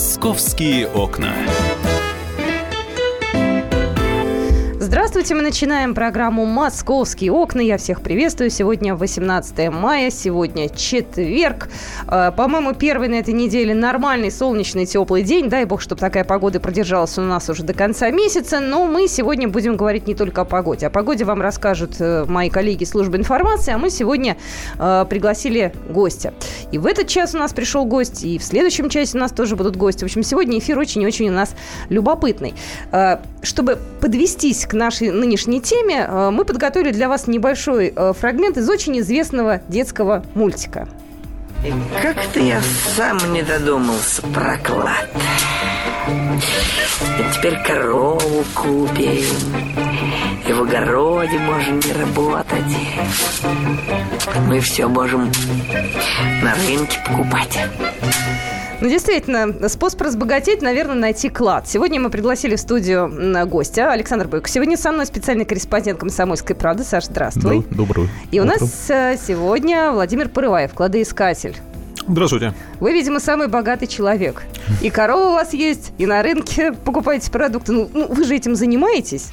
«Московские окна». Здравствуйте, мы начинаем программу «Московские окна». Я всех приветствую. Сегодня 18 мая, сегодня четверг. Э, по-моему, первый на этой неделе нормальный, солнечный, теплый день. Дай бог, чтобы такая погода продержалась у нас уже до конца месяца. Но мы сегодня будем говорить не только о погоде. О погоде вам расскажут э, мои коллеги службы информации, а мы сегодня э, пригласили гостя. И в этот час у нас пришел гость, и в следующем часе у нас тоже будут гости. В общем, сегодня эфир очень-очень у нас любопытный. Чтобы подвестись к нашей нынешней теме, э, мы подготовили для вас небольшой э, фрагмент из очень известного детского мультика. Как-то я сам не додумался про клад. И теперь корову купим. И в огороде можем не работать. Мы все можем на рынке покупать. Ну, действительно, способ разбогатеть, наверное, найти клад. Сегодня мы пригласили в студию гостя Александр Бойко. Сегодня со мной специальный корреспондент «Комсомольской правды». Саша, здравствуй. Да, добрый И у нас э, сегодня Владимир Порываев, кладоискатель. Здравствуйте. Вы, видимо, самый богатый человек. И корова у вас есть, и на рынке покупаете продукты. Ну, ну вы же этим занимаетесь.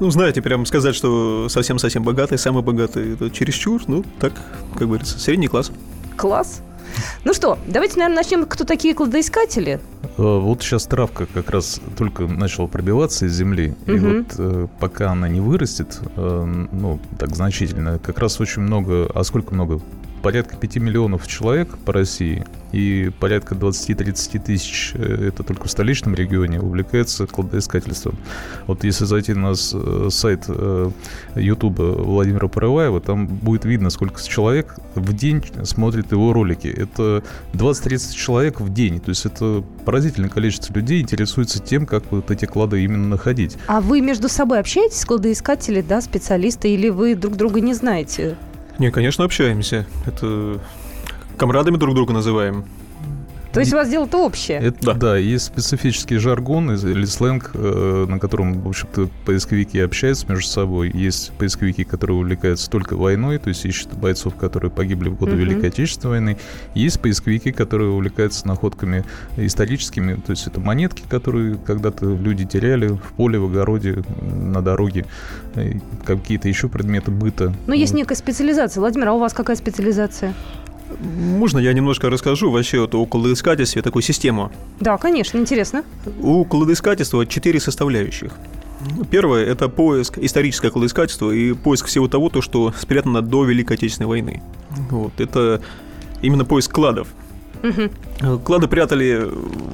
Ну, знаете, прям сказать, что совсем-совсем богатый, самый богатый, это чересчур, ну, так, как говорится, средний класс. Класс. Ну что, давайте, наверное, начнем. Кто такие кладоискатели? Э, вот сейчас травка как раз только начала пробиваться из земли, угу. и вот э, пока она не вырастет, э, ну, так значительно, как раз очень много, а сколько много? Порядка 5 миллионов человек по России и порядка 20-30 тысяч, э, это только в столичном регионе, увлекается кладоискательством. Вот если зайти на э, сайт э, Ютуба Владимира Порываева, там будет видно, сколько человек в день смотрит его ролики. Это 20-30 человек в день. То есть это поразительное количество людей интересуется тем, как вот эти клады именно находить. А вы между собой общаетесь, кладоискатели, да, специалисты, или вы друг друга не знаете? Не, конечно, общаемся. Это комрадами друг друга называем. То есть у вас дело-то общее? Это, да. да, есть специфический жаргон или сленг, э, на котором, в общем-то, поисковики общаются между собой. Есть поисковики, которые увлекаются только войной, то есть ищут бойцов, которые погибли в годы uh-huh. Великой Отечественной войны. Есть поисковики, которые увлекаются находками историческими, то есть это монетки, которые когда-то люди теряли в поле, в огороде, на дороге, какие-то еще предметы быта. Но есть некая специализация. Владимир, а у вас какая специализация? Можно я немножко расскажу вообще вот о кладоискательстве, такую систему? Да, конечно, интересно. У кладоискательства четыре составляющих. Первое – это поиск, историческое кладоискательство и поиск всего того, то, что спрятано до Великой Отечественной войны. Вот, это именно поиск кладов. Угу. Клады прятали,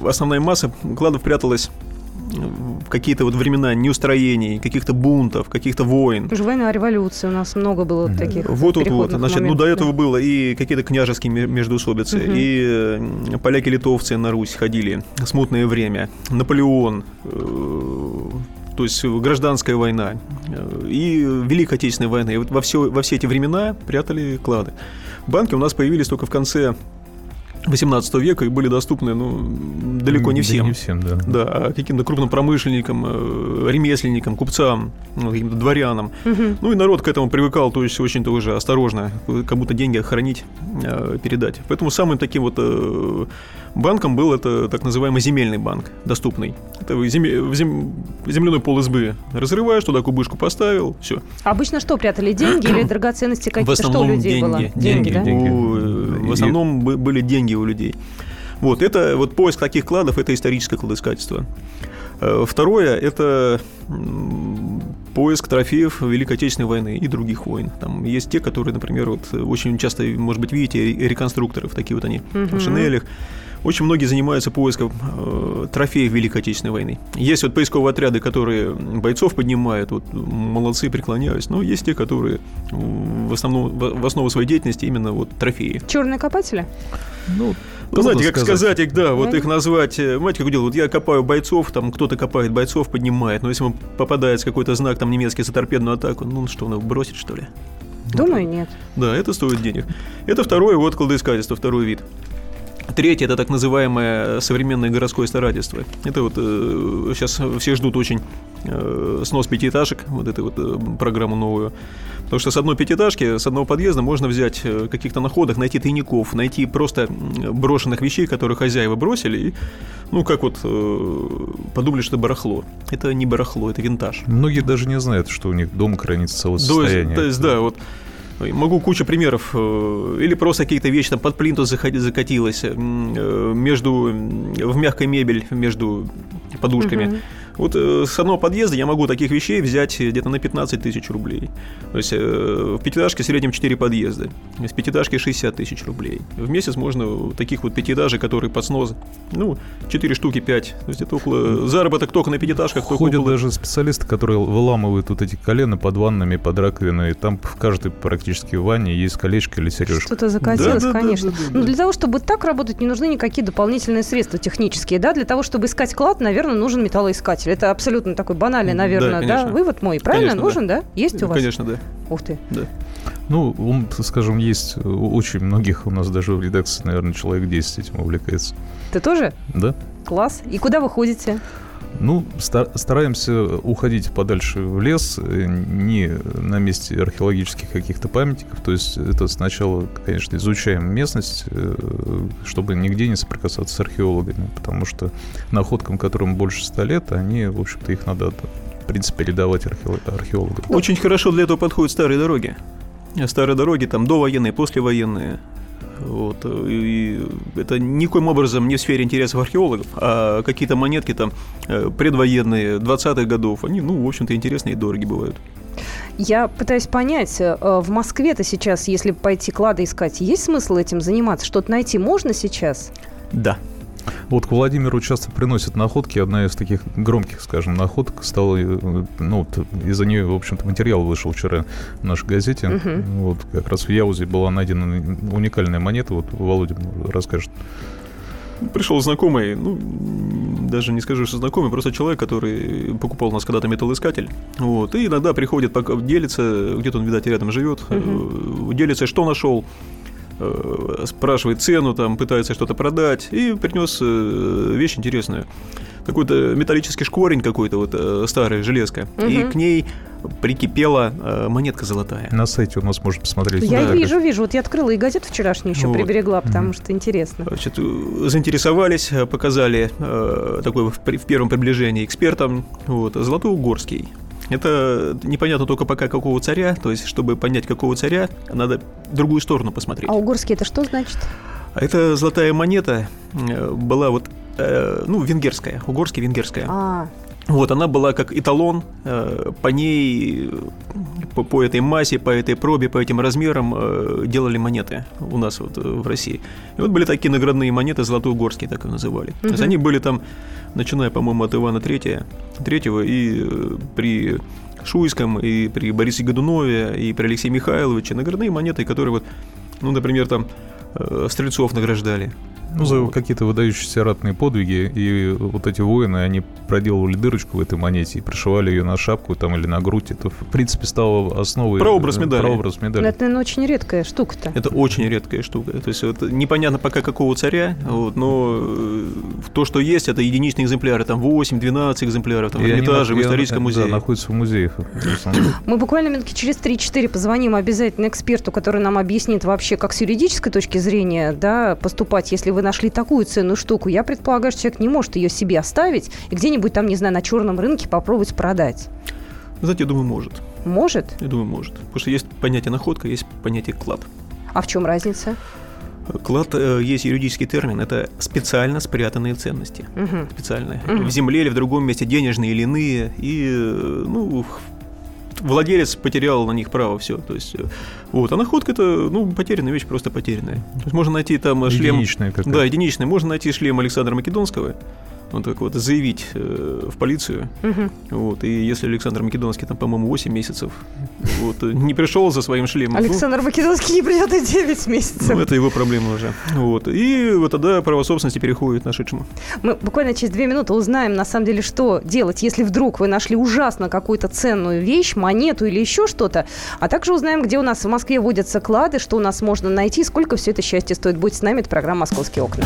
основная масса кладов пряталась в какие-то вот времена неустроений, каких-то бунтов, каких-то войн. Уже война, революция у нас много было mm-hmm. таких Вот, вот, вот. Значит, моментов, ну, до этого да. было и какие-то княжеские междоусобицы, mm-hmm. и поляки-литовцы на Русь ходили, смутное время, Наполеон, э, то есть гражданская война э, и Великая Отечественная война. И вот во все, во все эти времена прятали клады. Банки у нас появились только в конце 18 века и были доступны ну, далеко не всем. Да не всем, да. Да, а каким-то крупным промышленникам, э, ремесленникам, купцам, ну, каким-то дворянам. Угу. Ну и народ к этому привыкал, то есть очень тоже осторожно, как будто деньги хранить, э, передать. Поэтому самым таким вот э, банком был это так называемый земельный банк, доступный. Это зем... Зем... земляной пол избы разрываешь, туда кубышку поставил, все. Обычно что прятали, деньги или драгоценности какие-то? Что у людей деньги, было? Деньги, деньги, да? деньги. У, в основном были деньги у людей. Вот, это вот поиск таких кладов, это историческое кладоискательство. Э, второе – это поиск трофеев Великой Отечественной войны и других войн. Там есть те, которые, например, вот очень часто, может быть, видите, реконструкторы, такие вот они, угу. в шинелях. Очень многие занимаются поиском э, трофеев Великой Отечественной войны. Есть вот поисковые отряды, которые бойцов поднимают, вот молодцы, преклоняюсь, но есть те, которые в основном в основу своей деятельности именно вот трофеи. Черные копатели? Ну, ну, знаете, как сказать, сказать их, да, вот их назвать, э, знаете, как дело, вот я копаю бойцов, там кто-то копает бойцов, поднимает, но если ему попадается какой-то знак, там, немецкий за торпедную атаку, ну, что, он его бросит, что ли? Думаю, вот. нет. Да, это стоит денег. Это второе вот кладоискательство, второй вид. Третье – это так называемое современное городское старательство. Это вот э, сейчас все ждут очень э, снос пятиэтажек, вот эту вот э, программу новую. Потому что с одной пятиэтажки, с одного подъезда можно взять э, каких-то находок, найти тайников, найти просто брошенных вещей, которые хозяева бросили, и, ну, как вот э, подумали, что это барахло. Это не барахло, это винтаж. Многие даже не знают, что у них дом хранится целое состояние. То есть, да, вот Могу кучу примеров. Э, или просто какие-то вещи там под плинтус закатилось, э, между, в мягкой мебель, между подушками. Угу. Вот э, с одного подъезда я могу таких вещей взять где-то на 15 тысяч рублей. То есть в пятиэтажке в среднем 4 подъезда. С пятиэтажки 60 тысяч рублей. В месяц можно таких вот пятиэтажей, которые под снос, ну, 4 штуки 5. То есть это около... Заработок только на пятиэтажках. Ходят около... даже специалисты, которые выламывают вот эти колена под ваннами, под раковиной. Там в каждой практически ванне есть колечко или сережка. Что-то закатилось, да, конечно. Да, да, да, да. Но для того, чтобы так работать, не нужны никакие дополнительные средства технические. Да? Для того, чтобы искать клад, наверное, нужен металлоискатель. Это абсолютно такой банальный, наверное, да, да? вывод мой. Правильно? Конечно, нужен, да? да? Есть у вас? Конечно, да. Ух ты. Да. Ну, скажем, есть у очень многих, у нас даже в редакции, наверное, человек 10 этим увлекается. Ты тоже? Да. Класс. И куда вы ходите? Ну, стараемся уходить подальше в лес, э, не на месте археологических каких-то памятников. То есть это сначала, конечно, изучаем местность, э, чтобы нигде не соприкасаться с археологами, потому что находкам, которым больше ста лет, они, в общем-то, их надо, в принципе, передавать археологам. Очень хорошо для этого подходят старые дороги. Старые дороги, там, довоенные, послевоенные. Вот. И это никоим образом не в сфере интересов археологов, а какие-то монетки там э, предвоенные, 20-х годов, они, ну, в общем-то, интересные и дорогие бывают. Я пытаюсь понять, э, в Москве-то сейчас, если пойти клады искать, есть смысл этим заниматься? Что-то найти можно сейчас? Да. Вот к Владимиру часто приносят находки. Одна из таких громких, скажем, находок стала, э, ну, из-за нее, в общем-то, материал вышел вчера в нашей газете. Угу. Вот как раз в Яузе была найдена уникальная монета. Вот Володя расскажет. Пришел знакомый, ну, даже не скажу, что знакомый, просто человек, который покупал у нас когда-то металлоискатель. Вот, и иногда приходит, пока делится, где-то он, видать, рядом живет, угу. делится, что нашел, Э, спрашивает цену, там, пытается что-то продать, и принес э, вещь интересную. Какой-то металлический шкворень какой-то, вот э, старая железка, угу. и к ней прикипела монетка золотая. На сайте у нас можно посмотреть. Я да. вижу, вижу. Вот я открыла и газету вчерашнюю еще вот. приберегла, потому что интересно. Значит, заинтересовались, показали такой в первом приближении экспертам. Вот, Золотоугорский. Это непонятно только пока какого царя, то есть, чтобы понять, какого царя, надо другую сторону посмотреть. А угорский это что значит? А это золотая монета э, была вот, э, ну, венгерская, угорский венгерская. А. Вот, она была как эталон, э, по ней, по, по этой массе, по этой пробе, по этим размерам делали монеты у нас вот в России. И вот были такие наградные монеты, золотоугорские так и называли. Угу. То есть они были там начиная, по-моему, от Ивана Третьего, Третьего и э, при Шуйском, и при Борисе Годунове, и при Алексее Михайловиче наградные монеты, которые вот, ну, например, там э, Стрельцов награждали. Ну, за вот. какие-то выдающиеся ратные подвиги. И вот эти воины, они проделывали дырочку в этой монете и пришивали ее на шапку там или на грудь. Это, в принципе, стало основой... Прообраз медали. Прообраз медали. Но это, наверное, очень редкая штука-то. Это очень редкая штука. То есть вот, непонятно пока какого царя, вот, но э, то, что есть, это единичные экземпляры. Там 8-12 экземпляров там, в Эрмитаже, в историческом музее. Да, находятся в музеях. Мы буквально минутки через 3-4 позвоним обязательно эксперту, который нам объяснит вообще, как с юридической точки зрения да, поступать, если вы нашли такую ценную штуку, я предполагаю, что человек не может ее себе оставить и где-нибудь там, не знаю, на черном рынке попробовать продать. Знаете, я думаю, может. Может? Я думаю, может. Потому что есть понятие находка, есть понятие клад. А в чем разница? Клад э, есть юридический термин, это специально спрятанные ценности. Угу. Специальные. Угу. В земле или в другом месте денежные или иные. И э, ну, владелец потерял на них право, все. То есть, э, вот. А находка это, ну, потерянная вещь, просто потерянная. То есть можно найти там шлем... Единичная какая-то. Да, единичная. Можно найти шлем Александра Македонского, вот так вот заявить э, в полицию. Угу. Вот, и если Александр Македонский, там, по-моему, 8 месяцев вот, не пришел за своим шлемом. Александр ну, Македонский не придет и 9 месяцев. Ну, это его проблема уже. Вот. И вот тогда право собственности переходит нашедшему. Мы буквально через 2 минуты узнаем, на самом деле, что делать, если вдруг вы нашли ужасно какую-то ценную вещь, монету или еще что-то. А также узнаем, где у нас в Москве водятся клады, что у нас можно найти, сколько все это счастье стоит. Будьте с нами, это программа «Московские окна».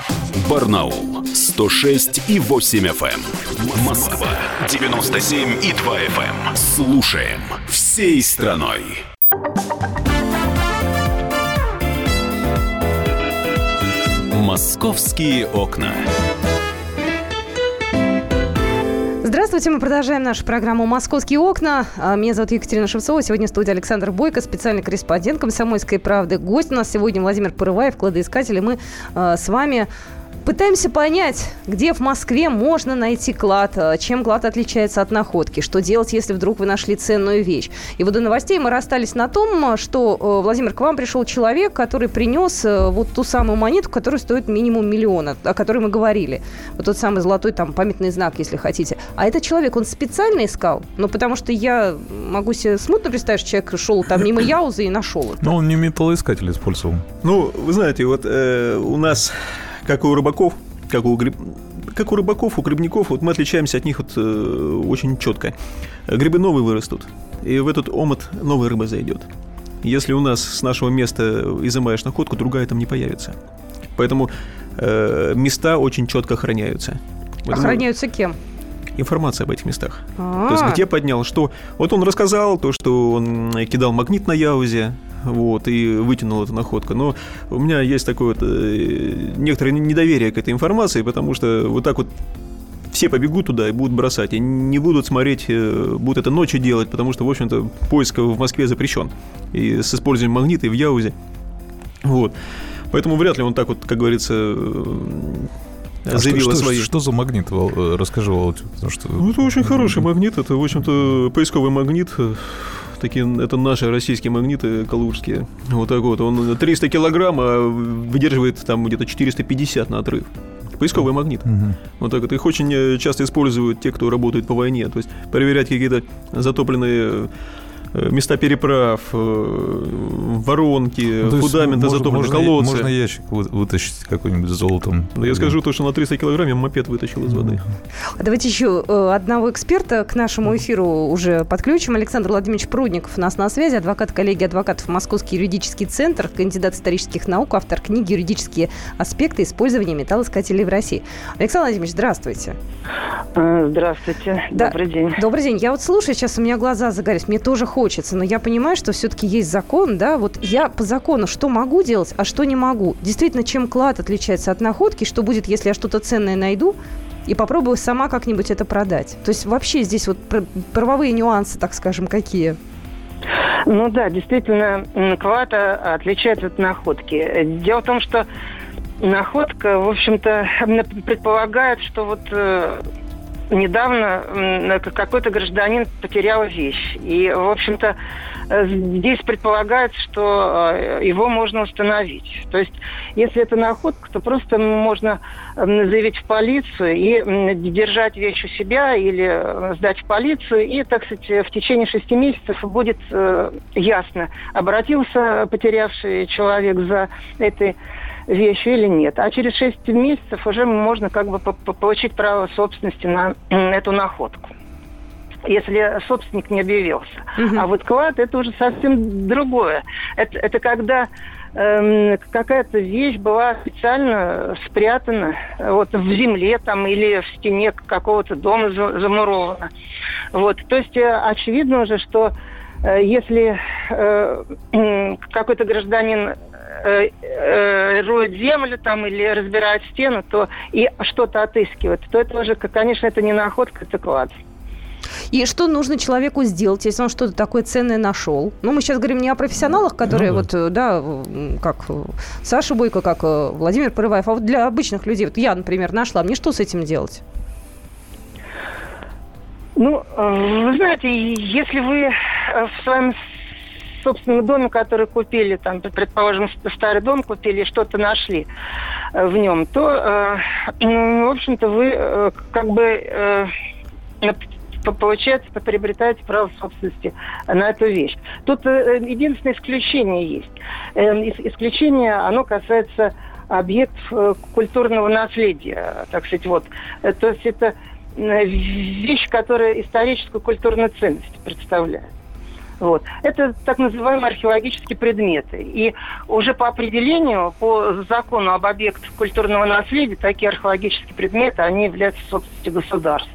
Барнаул 106 и 8 FM. Москва 97 и 2 FM. Слушаем всей страной. Московские окна. Здравствуйте, мы продолжаем нашу программу «Московские окна». А, меня зовут Екатерина Шевцова. Сегодня в студии Александр Бойко, специальный корреспондент «Комсомольской правды». Гость у нас сегодня Владимир Порываев, кладоискатель. И мы э, с вами Пытаемся понять, где в Москве можно найти клад, э, чем клад отличается от находки, что делать, если вдруг вы нашли ценную вещь. И вот до новостей мы расстались на том, что, э, Владимир, к вам пришел человек, который принес э, вот ту самую монету, которая стоит минимум миллиона, о которой мы говорили. Вот тот самый золотой там памятный знак, если хотите. А этот человек, он специально искал? Ну, потому что я могу себе смутно представить, что человек шел там мимо Яузы и нашел это. Но он не металлоискатель использовал. Ну, вы знаете, вот э, у нас как у рыбаков, как у гриб... как у рыбаков, у грибников, вот мы отличаемся от них вот, э, очень четко. Грибы новые вырастут, и в этот омот новая рыба зайдет. Если у нас с нашего места изымаешь находку, другая там не появится. Поэтому э, места очень четко охраняются. Поэтому охраняются кем? Информация об этих местах. А-а-а. То есть где поднял, что... Вот он рассказал то, что он кидал магнит на Яузе, вот, и вытянул эту находку. Но у меня есть такое вот э, некоторое недоверие к этой информации, потому что вот так вот все побегут туда и будут бросать, и не будут смотреть, э, будут это ночью делать, потому что, в общем-то, поиск в Москве запрещен. И с использованием магнита и в Яузе. Вот. Поэтому вряд ли он так вот, как говорится, а заявил что, что, что за магнит? Э, расскажи, Володь. Что... Ну, это очень хороший магнит. Это, в общем-то, поисковый магнит такие, это наши российские магниты калужские. Вот так вот. Он 300 килограмм, а выдерживает там где-то 450 на отрыв поисковый магнит. Угу. Вот так вот. Их очень э, часто используют те, кто работает по войне. То есть проверять какие-то затопленные места переправ, э, воронки, ну, фундаменты затоплены, колодцы. Можно ящик вытащить какой-нибудь золотом. Но я скажу то, что на 300 килограмм я мопед вытащил из воды. А давайте еще э, одного эксперта к нашему эфиру уже подключим. Александр Владимирович Прудников у нас на связи, адвокат коллеги адвокатов Московский юридический центр, кандидат исторических наук, автор книги «Юридические аспекты использования металлоискателей в России». Александр Владимирович, здравствуйте. Здравствуйте. Да. Добрый день. Добрый день. Я вот слушаю, сейчас у меня глаза загорелись. Мне тоже хочется хочется, но я понимаю, что все-таки есть закон, да, вот я по закону что могу делать, а что не могу. Действительно, чем клад отличается от находки, что будет, если я что-то ценное найду, и попробую сама как-нибудь это продать. То есть вообще здесь вот правовые нюансы, так скажем, какие? Ну да, действительно, клад отличается от находки. Дело в том, что находка, в общем-то, предполагает, что вот э, недавно какой-то гражданин потерял вещь. И, в общем-то, э, здесь предполагается, что э, его можно установить. То есть, если это находка, то просто можно заявить в полицию и держать вещь у себя или э, сдать в полицию. И, так сказать, в течение шести месяцев будет ясно, обратился потерявший человек за этой вещью или нет. А через 6 месяцев уже можно как бы получить право собственности на эту находку если собственник не объявился. Угу. А вот клад это уже совсем другое. Это, это когда эм, какая-то вещь была специально спрятана вот в земле там или в стене какого-то дома замурована. Вот, то есть э, очевидно уже, что э, если э, какой-то гражданин э, э, роет землю там или разбирает стену, то и что-то отыскивает, то это уже, конечно, это не находка, это клад. И что нужно человеку сделать, если он что-то такое ценное нашел? Ну, мы сейчас говорим не о профессионалах, которые ну, да. вот, да, как Саша Бойко, как Владимир Порываев, а вот для обычных людей. Вот я, например, нашла. Мне что с этим делать? Ну, э, вы знаете, если вы в своем собственном доме, который купили, там, предположим, старый дом купили, что-то нашли э, в нем, то, э, ну, в общем-то, вы э, как бы получается, приобретаете право собственности на эту вещь. Тут единственное исключение есть. Исключение, оно касается объект э, культурного наследия, так сказать, вот. То есть это вещь, которая историческую культурную ценность представляет. Вот. Это так называемые археологические предметы. И уже по определению, по закону об объектах культурного наследия, такие археологические предметы, они являются собственностью государства.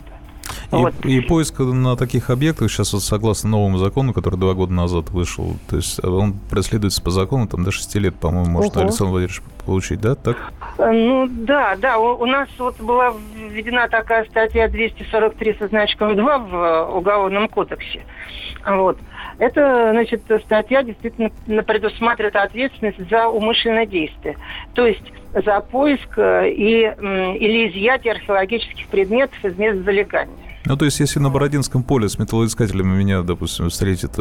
И, вот. и поиск на таких объектах сейчас, вот, согласно новому закону, который два года назад вышел, то есть он преследуется по закону, там до 6 лет, по-моему, может Ого. Александр Владимирович получить, да? Так? Э, ну, да, да. У, у нас вот была введена такая статья 243 со значком 2 в э, Уголовном кодексе. Вот. Это, значит, статья действительно предусматривает ответственность за умышленное действие. То есть за поиск э, и, или изъятие археологических предметов из мест залегания. Ну, то есть, если на Бородинском поле с металлоискателями меня, допустим, встретят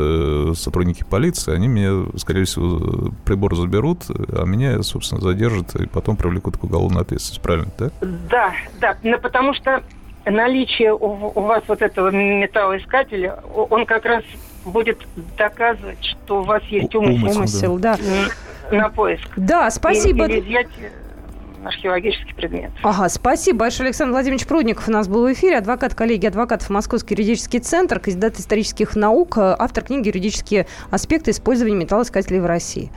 сотрудники полиции, они меня, скорее всего, прибор заберут, а меня, собственно, задержат и потом привлекут к уголовной ответственности, правильно, да? Да, да, но потому что наличие у, у вас вот этого металлоискателя, он как раз будет доказывать, что у вас есть умысел, умысел да. на, поиск. Да, спасибо. Или, или изъятие археологический предмет. Ага, спасибо большое. Александр Владимирович Прудников у нас был в эфире, адвокат коллеги адвокатов Московский юридический центр, кандидат исторических наук, автор книги «Юридические аспекты использования металлоискателей в России».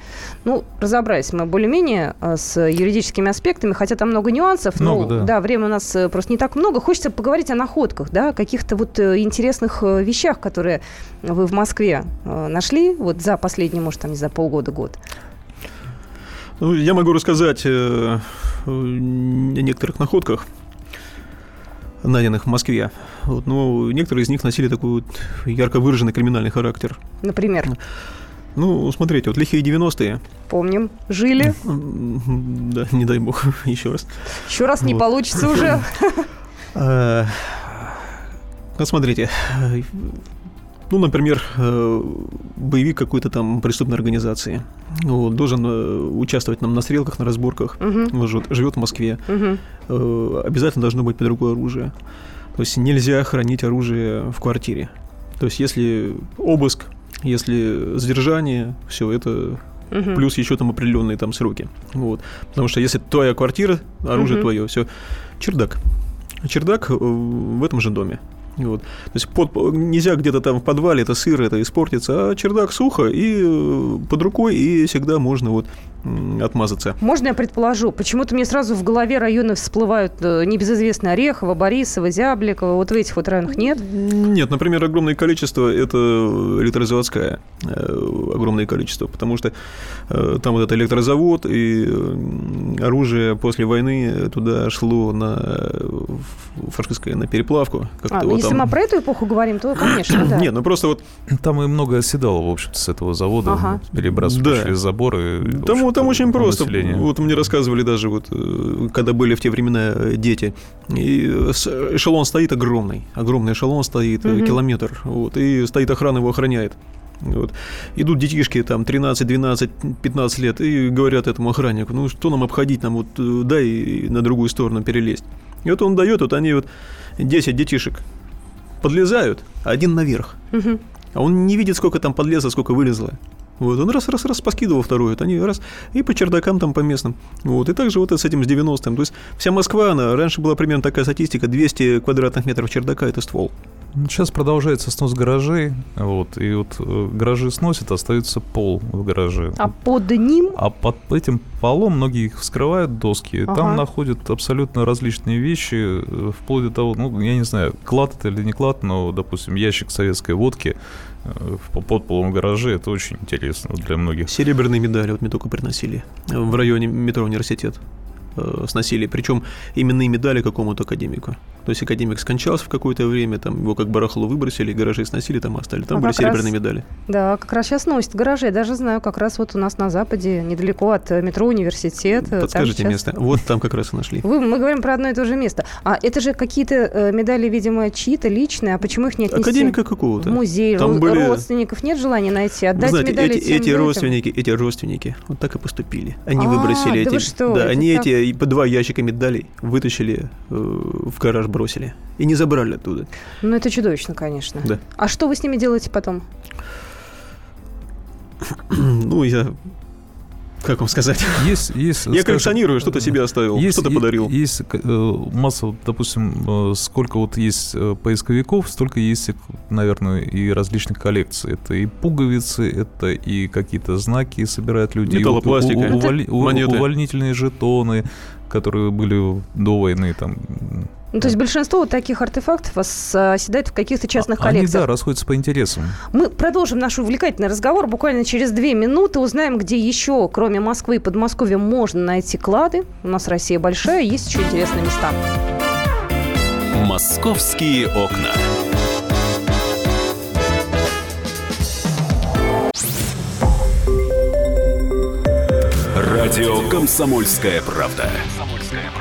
Ну, разобрались мы более-менее э, с юридическими аспектами, хотя там много нюансов. Много, но, да. да, время у нас э, просто не так много. Хочется поговорить о находках, да, каких-то вот э, интересных вещах, которые вы в Москве нашли вот за последние, может, там, не за полгода-год. Ну, я могу рассказать э, о некоторых находках, найденных в Москве. Вот, но некоторые из них носили такой вот ярко выраженный криминальный характер. Например? Ну, смотрите, вот лихие 90-е. Помним. Жили. Да, не дай бог, еще раз. Еще раз не получится уже. Э, ну, смотрите, ну, например, э, боевик какой-то там преступной организации ну, должен э, участвовать нам на стрелках, на разборках, угу. живет, живет в Москве. Угу. Обязательно должно быть под рукой оружие. То есть нельзя хранить оружие в квартире. То есть если обыск, если задержание, все это угу. плюс еще там определенные там сроки. Вот. Потому что если твоя квартира, оружие угу. твое, все, чердак. Чердак в этом же доме. Вот. То есть под, нельзя где-то там в подвале, это сыр, это испортится, а чердак сухо и э, под рукой, и всегда можно вот отмазаться. Можно я предположу? Почему-то мне сразу в голове районы всплывают э, небезызвестные Орехово, Борисово, Зябликово. Вот в этих вот районах нет? Нет, например, огромное количество – это электрозаводская. Э, огромное количество. Потому что э, там вот это электрозавод, и оружие после войны туда шло на фашистское, на переплавку. А, вот если там... мы про эту эпоху говорим, то, конечно, да. Нет, ну просто вот... Там и много оседало, в общем-то, с этого завода. Ага. Перебрасывали да. через заборы. Там там очень просто. Населения. Вот мне рассказывали даже, вот, э, когда были в те времена э, дети. И эшелон стоит огромный. Огромный эшелон стоит, угу. километр. Вот, и стоит охрана, его охраняет. Вот. Идут детишки там 13, 12, 15 лет и говорят этому охраннику, ну что нам обходить, нам вот дай на другую сторону перелезть. И вот он дает, вот они вот 10 детишек подлезают, а один наверх. Угу. А он не видит, сколько там подлезло, сколько вылезло. Вот, он раз-раз-раз поскидывал вторую, вот они раз, и по чердакам там по местным. Вот, и также вот с этим с 90-м. То есть вся Москва, она, раньше была примерно такая статистика, 200 квадратных метров чердака – это ствол. Сейчас продолжается снос гаражей, вот, и вот э, гаражи сносят, остается пол в гараже. А под ним? А под этим полом многие их вскрывают доски, ага. там находят абсолютно различные вещи, э, вплоть до того, ну, я не знаю, клад это или не клад, но, допустим, ящик советской водки, в подполом гараже, это очень интересно для многих. Серебряные медали вот мне только приносили в районе метро университет сносили, причем именные медали какому-то академику. То есть академик скончался в какое-то время, там его как барахло выбросили, гаражи сносили, там оставили. Там а были серебряные раз, медали. Да, как раз сейчас носят гаражи. Я даже знаю, как раз вот у нас на Западе, недалеко от э, метро университет. Э, Подскажите сейчас... место. Вот там как раз и нашли. Вы, мы говорим про одно и то же место. А это же какие-то э, медали, видимо, чьи-то личные, а почему их не отнести? Академика какого-то. музей, там были... родственников нет желания найти, отдать знаете, медали эти, эти родственники, эти родственники вот так и поступили. Они а, выбросили да эти... что, да, они так... эти по два ящика медалей вытащили, э, в гараж бросили. И не забрали оттуда. Ну, это чудовищно, конечно. Да. А что вы с ними делаете потом? Ну, я как вам сказать? Есть, есть. Я коллекционирую, что-то себе оставил, есть, что-то подарил. Есть э, масса, допустим, э, сколько вот есть э, поисковиков, столько есть, наверное, и различных коллекций. Это и пуговицы, это и какие-то знаки собирают люди. Металлопластика, у, у, уволь, монеты. увольнительные жетоны, которые были до войны там ну, то есть большинство вот таких артефактов оседает в каких-то частных а, коллекциях. Они, да, расходятся по интересам. Мы продолжим наш увлекательный разговор буквально через две минуты. Узнаем, где еще, кроме Москвы и Подмосковья, можно найти клады. У нас Россия большая, есть еще интересные места. Московские окна. Радио «Комсомольская правда».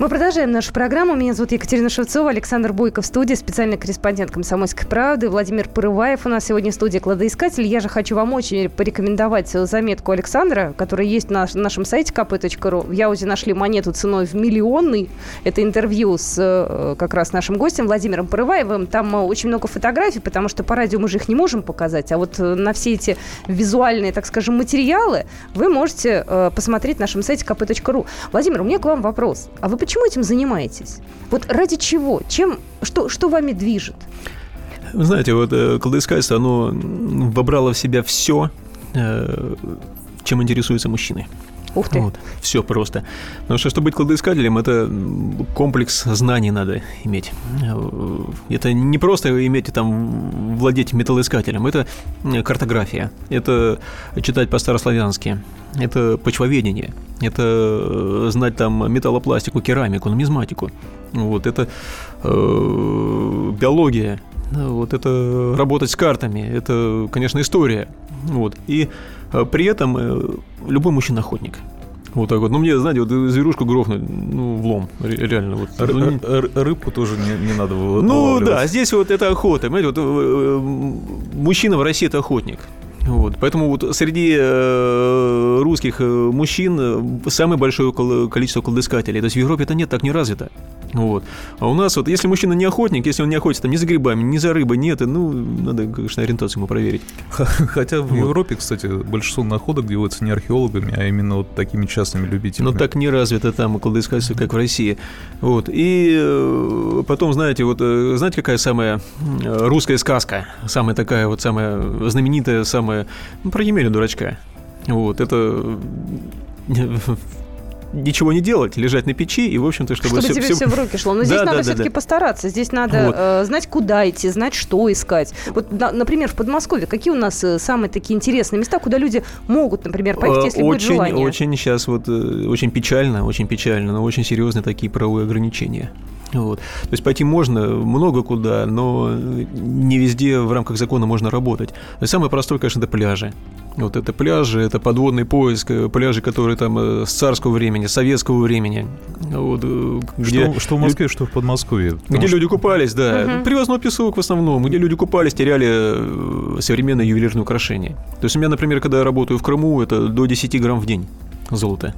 Мы продолжаем нашу программу. Меня зовут Екатерина Шевцова, Александр Бойко в студии, специальный корреспондент «Комсомольской правды». Владимир Порываев у нас сегодня в студии «Кладоискатель». Я же хочу вам очень порекомендовать заметку Александра, которая есть на нашем сайте kp.ru. В Яузе нашли монету ценой в миллионный. Это интервью с э, как раз нашим гостем Владимиром Порываевым. Там э, очень много фотографий, потому что по радио мы же их не можем показать. А вот э, на все эти визуальные, так скажем, материалы вы можете посмотреть на нашем сайте kp.ru. Владимир, у меня к вам вопрос. А вы почему этим занимаетесь? Вот ради чего? Чем, что, что вами движет? Вы знаете, вот э, кладоискательство, оно вобрало в себя все, э, чем интересуются мужчины. Ух ты. Вот, все просто. Потому что, чтобы быть кладоискателем, это комплекс знаний надо иметь. Это не просто иметь там владеть металлоискателем, это картография, это читать по-старославянски, это почвоведение, это знать там металлопластику, керамику, нумизматику. Вот, это э, биология, вот это работать с картами, это, конечно, история. Вот. И э, при этом э, любой мужчина охотник. Вот так вот. Ну, мне, знаете, вот зверушку грохнуть, ну, влом, реально. Вот. Р- рыбку тоже не, не надо Ну, да, здесь вот это охота. Понимаете, вот, э, мужчина в России – это охотник. Вот, поэтому вот среди э, русских мужчин самое большое количество кладоискателей. То есть в Европе это нет, так не развито. Вот. А у нас вот, если мужчина не охотник, если он не охотится там, ни за грибами, ни за рыбой, нет, ну, надо, конечно, ориентацию ему проверить. Хотя в вот. Европе, кстати, большинство находок делается не археологами, а именно вот такими частными любителями. Ну, так не развито там кладоискательство, как в России. Вот. И э, потом, знаете, вот, э, знаете, какая самая русская сказка? Самая такая вот, самая знаменитая, самая... Ну, про Емеля дурачка. Вот, это ничего не делать, лежать на печи и, в общем-то, чтобы... Чтобы все, тебе все... все в руки шло. Но здесь да, надо да, все-таки да. постараться. Здесь надо вот. э, знать, куда идти, знать, что искать. Вот, на, например, в Подмосковье какие у нас э, самые такие интересные места, куда люди могут, например, поехать, если очень, будет желание? Очень сейчас вот, э, очень печально, очень печально, но очень серьезные такие правовые ограничения. Вот. То есть пойти можно много куда, но не везде в рамках закона можно работать. самое простое, конечно, это пляжи. Вот это пляжи, это подводный поиск, э, пляжи, которые там э, с царского времени, советского времени. Вот, э, где что, что в Москве, что в Подмосковье. Где что... люди купались, да. Угу. Привозной песок в основном, где люди купались, теряли современные ювелирные украшения. То есть у меня, например, когда я работаю в Крыму, это до 10 грамм в день золота.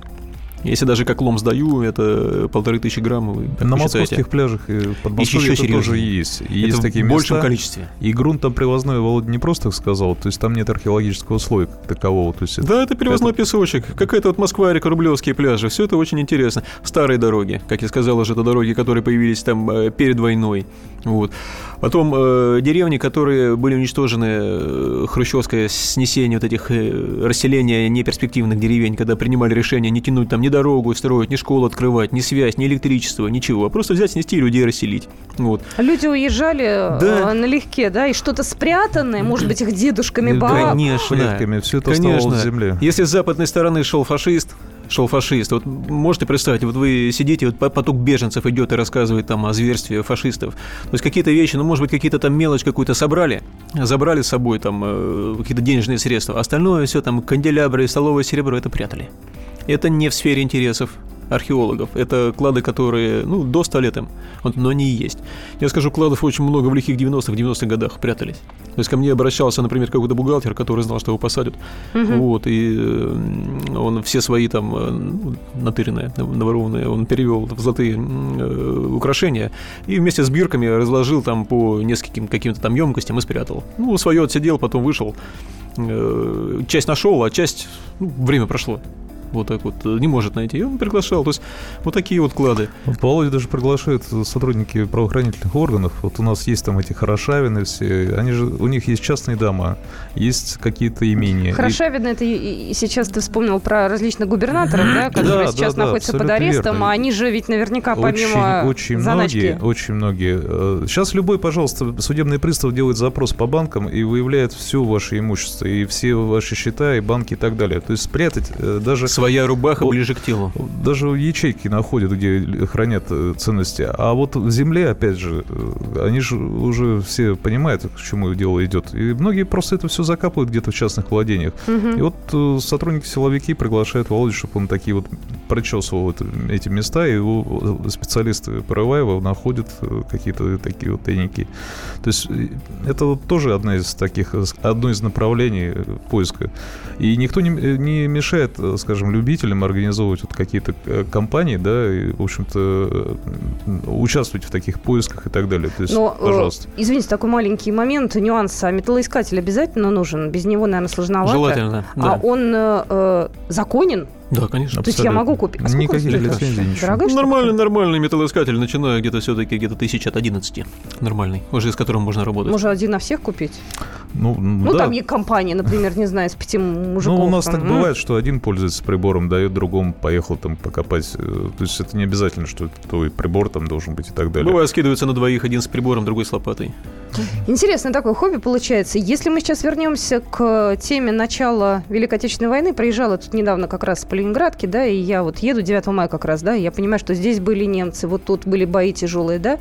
Если даже как лом сдаю, это полторы тысячи грамм. Вы, На московских пляжах и Подмосковье это тоже есть. И есть такие в большем места. количестве. И грунт там привозной, Володя не просто сказал, то есть там нет археологического слоя как такового. То есть да, это привозной это... песочек. Какая-то вот Москва, река, Рублевские пляжи. Все это очень интересно. Старые дороги. Как я сказал уже, это дороги, которые появились там э, перед войной. Вот. Потом э, деревни, которые были уничтожены э, хрущевское снесение вот этих э, расселения неперспективных деревень, когда принимали решение не тянуть там ни дорогу строить, ни школу открывать, ни связь, ни электричество, ничего, а просто взять, снести и людей расселить. Вот. Люди уезжали э, да. налегке, да, и что-то спрятанное, может быть, их дедушками, бабушками. Конечно. Предками, все это Конечно. земле. Если с западной стороны шел фашист, шел фашист. Вот можете представить, вот вы сидите, вот поток беженцев идет и рассказывает там о зверстве фашистов. То есть какие-то вещи, ну, может быть, какие-то там мелочь какую-то собрали, забрали с собой там э, какие-то денежные средства. Остальное все там канделябры, столовое серебро это прятали. Это не в сфере интересов археологов. Это клады, которые, ну, до 100 лет им, вот, но они и есть. Я скажу, кладов очень много в лихих 90-х, 90-х годах прятались. То есть ко мне обращался, например, какой-то бухгалтер, который знал, что его посадят. Угу. Вот, и э, он все свои там э, ну, натыренные, наворованные, он перевел в золотые э, украшения и вместе с бирками разложил там по нескольким каким-то там емкостям и спрятал. Ну, свое отсидел, потом вышел. Часть нашел, а часть ну, время прошло вот так вот не может найти. И он приглашал. То есть вот такие вот клады. В Володю даже приглашают сотрудники правоохранительных органов. Вот у нас есть там эти Хорошавины все. Они же, у них есть частные дома, есть какие-то имения. Хорошавины, это и сейчас ты вспомнил про различных губернаторов, да, которые да, сейчас да, находятся под арестом, верно. а они же ведь наверняка помимо очень, очень многие, очень многие. Сейчас любой, пожалуйста, судебный пристав делает запрос по банкам и выявляет все ваше имущество, и все ваши счета, и банки и так далее. То есть спрятать э, даже Своя рубаха ближе к телу. Даже ячейки находят, где хранят э, ценности. А вот в земле, опять же, э, они же уже все понимают, к чему дело идет. И многие просто это все закапывают где-то в частных владениях. Угу. И вот э, сотрудники-силовики приглашают Володю, чтобы он такие вот прочесывал эти места, и его специалисты Параваева находят какие-то такие вот тайники. То есть это вот тоже одна из таких, одно из направлений поиска. И никто не, не мешает, скажем, любителям организовывать вот какие-то э, компании, да, и, в общем-то, э, участвовать в таких поисках и так далее. То есть, Но, э, пожалуйста. Извините, такой маленький момент, нюанс. А металлоискатель обязательно нужен? Без него, наверное, сложновато. Желательно, да. А он э, законен? Да, конечно. То есть я могу купить. А Никаких лицензий, ничего. Дорогая ну, нормальный, нормальный металлоискатель, начиная где-то все-таки где-то тысяч от 11. Нормальный, уже с которым можно работать. Можно один на всех купить? Ну, ну да. там есть компания, например, не знаю, с пяти мужиков. Ну, у нас там, так бывает, что один пользуется прибором, дает другому, поехал там покопать. Э, то есть это не обязательно, что твой прибор там должен быть и так далее. Бывает, скидывается на двоих, один с прибором, другой с лопатой. Интересно такое хобби получается. Если мы сейчас вернемся к теме начала Великой Отечественной войны, проезжала тут недавно как раз по Ленинградке, да, и я вот еду 9 мая как раз, да, я понимаю, что здесь были немцы, вот тут были бои тяжелые, да.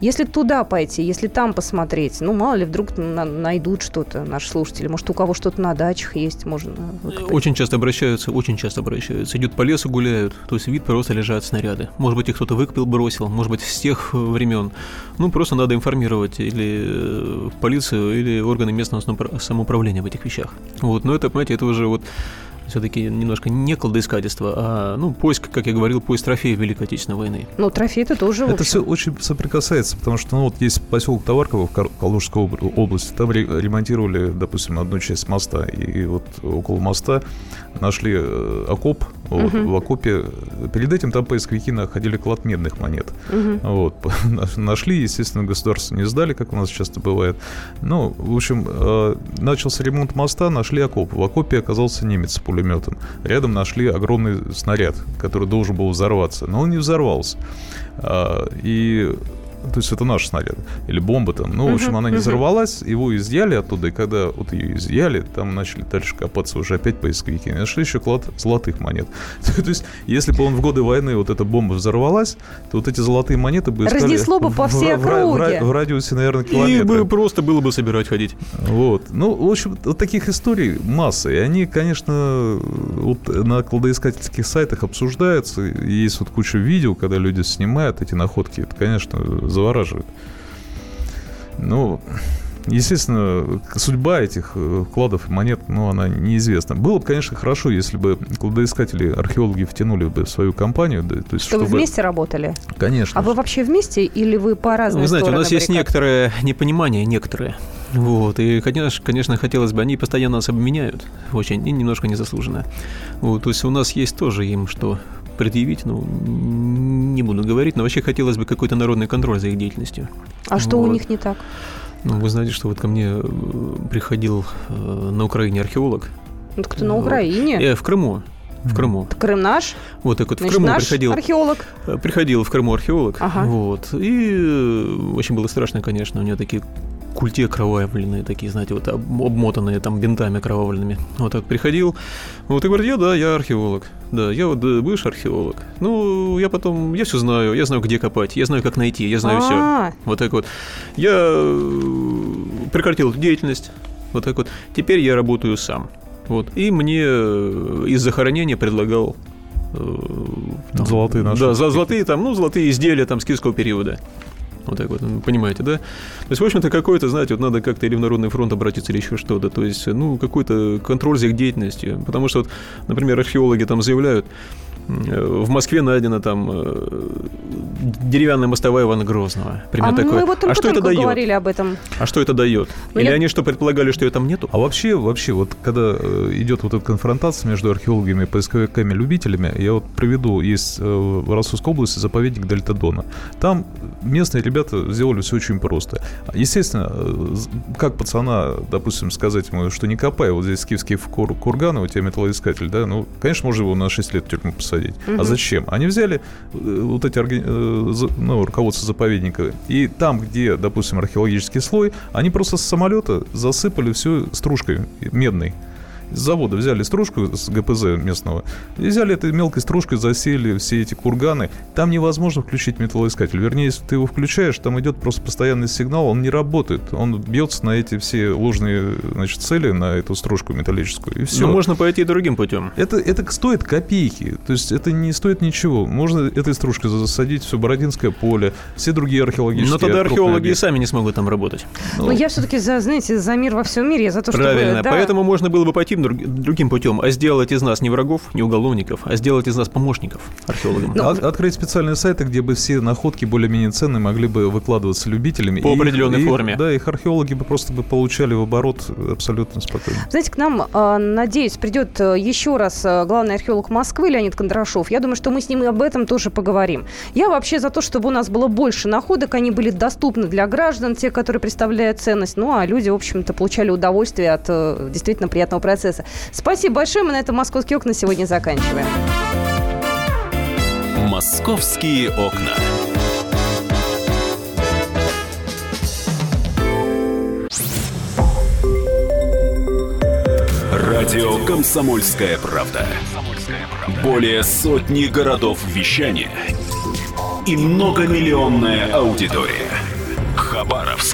Если туда пойти, если там посмотреть, ну, мало ли, вдруг на- найдут что-то наши слушатели, может, у кого что-то на дачах есть, можно... Выкопать. Очень часто обращаются, очень часто обращаются. Идут по лесу, гуляют, то есть вид просто лежат снаряды. Может быть, их кто-то выкопил, бросил, может быть, с тех времен. Ну, просто надо информировать или э, полицию, или органы местного самоуправления в этих вещах. Вот, но это, понимаете, это уже вот все-таки немножко не кладоискательство, а, ну, поиск, как я говорил, поиск трофеев Великой Отечественной войны. Ну, трофей это тоже, Это все очень соприкасается, потому что, ну, вот есть поселок Товарково в Калужской области, там ремонтировали, допустим, одну часть моста, и вот около моста нашли э, окоп, вот, угу. в окопе. Перед этим там поисковики находили клад медных монет. Угу. Вот. Нашли, естественно, государство не сдали, как у нас часто бывает. Ну, в общем, э, начался ремонт моста, нашли окоп. В окопе оказался немец пулеметом. Рядом нашли огромный снаряд, который должен был взорваться, но он не взорвался. А, и то есть это наш снаряд, или бомба там. Ну, в общем, она не взорвалась, его изъяли оттуда, и когда вот ее изъяли, там начали дальше копаться уже опять поисковики. Нашли еще клад золотых монет. то есть, если бы он в годы войны вот эта бомба взорвалась, то вот эти золотые монеты бы искали... Разнесло бы по всей округе. В, радиусе, наверное, километра. И бы просто было бы собирать ходить. Вот. Ну, в общем, вот таких историй масса. И они, конечно, вот на кладоискательских сайтах обсуждаются. Есть вот куча видео, когда люди снимают эти находки. Это, конечно, завораживает. Ну, естественно, судьба этих э, кладов и монет, ну, она неизвестна. Было бы, конечно, хорошо, если бы кладоискатели, археологи втянули бы в свою компанию. Да, то есть, чтобы, чтобы вместе работали? Конечно. А вы вообще вместе или вы по разным Вы знаете, у нас есть некоторое непонимание, некоторые. Вот, и, конечно, конечно, хотелось бы, они постоянно нас обменяют, очень, и немножко незаслуженно. Вот, то есть у нас есть тоже им что предъявить, ну, не буду говорить, но вообще хотелось бы какой-то народный контроль за их деятельностью. А что вот. у них не так? Ну, вы знаете, что вот ко мне э, приходил э, на Украине археолог. Ну, кто на Украине? Э, в Крыму. В Крыму. Крым наш? Вот так вот Значит, в Крыму наш приходил. археолог? Приходил в Крыму археолог. Ага. Вот. И очень было страшно, конечно. У него такие культе кровавленные такие, знаете, вот обмотанные там бинтами кровавленными. Вот так приходил. Вот и говорит, я, да, я археолог. Да, я вот бывший археолог. Ну, я потом, я все знаю, я знаю, где копать, я знаю, как найти, я знаю все. Вот так вот. Я э, прекратил эту деятельность. Вот так вот. Теперь я работаю сам. Вот. И мне э, из захоронения предлагал э, там, золотые наши. Да, за золотые там, ну, золотые изделия там скидского периода. Вот так вот, понимаете, да? То есть, в общем-то, какой-то, знаете, вот надо как-то или в Народный фронт обратиться, или еще что-то. То есть, ну, какой-то контроль за их деятельностью. Потому что, вот, например, археологи там заявляют, в Москве найдена там э, деревянная мостовая Ивана Грозного. Примерно а такое. мы вот только, а что это дает? говорили об этом. А что это дает? Ну, Или я... они что, предполагали, что ее там нету? А вообще, вообще, вот когда э, идет вот эта конфронтация между археологами и поисковиками-любителями, я вот приведу, есть э, в Ростовской области заповедник Дельта Дона. Там местные ребята сделали все очень просто. Естественно, как пацана, допустим, сказать ему, что не копай, вот здесь скифский кур курган, у тебя металлоискатель, да, ну, конечно, можно его на 6 лет в тюрьму посадить посадить. Угу. А зачем? Они взяли э, вот эти э, ну, руководство заповедника, и там, где, допустим, археологический слой, они просто с самолета засыпали все стружкой медной с завода взяли стружку с ГПЗ местного, и взяли этой мелкой стружкой, засели все эти курганы. Там невозможно включить металлоискатель. Вернее, если ты его включаешь, там идет просто постоянный сигнал, он не работает. Он бьется на эти все ложные значит, цели, на эту стружку металлическую, и все. Но можно пойти другим путем. Это, это стоит копейки. То есть это не стоит ничего. Можно этой стружкой засадить все Бородинское поле, все другие археологические... Но тогда археологи и сами не смогут там работать. Но ну, я все-таки за, знаете, за мир во всем мире, за то, что... Правильно, да. поэтому можно было бы пойти другим путем, а сделать из нас не врагов, не уголовников, а сделать из нас помощников археологам. Ну, От, открыть специальные сайты, где бы все находки более-менее ценные могли бы выкладываться любителями. По и определенной их, форме. И, да, их археологи бы просто бы получали в оборот абсолютно спокойно. Знаете, к нам, а, надеюсь, придет э, еще раз э, главный археолог Москвы Леонид Кондрашов. Я думаю, что мы с ним и об этом тоже поговорим. Я вообще за то, чтобы у нас было больше находок, они были доступны для граждан, те, которые представляют ценность, ну а люди, в общем-то, получали удовольствие от э, действительно приятного процесса. Спасибо большое. Мы на этом «Московские окна» сегодня заканчиваем. «Московские окна». Радио «Комсомольская правда». Более сотни городов вещания и многомиллионная аудитория. Хабаровск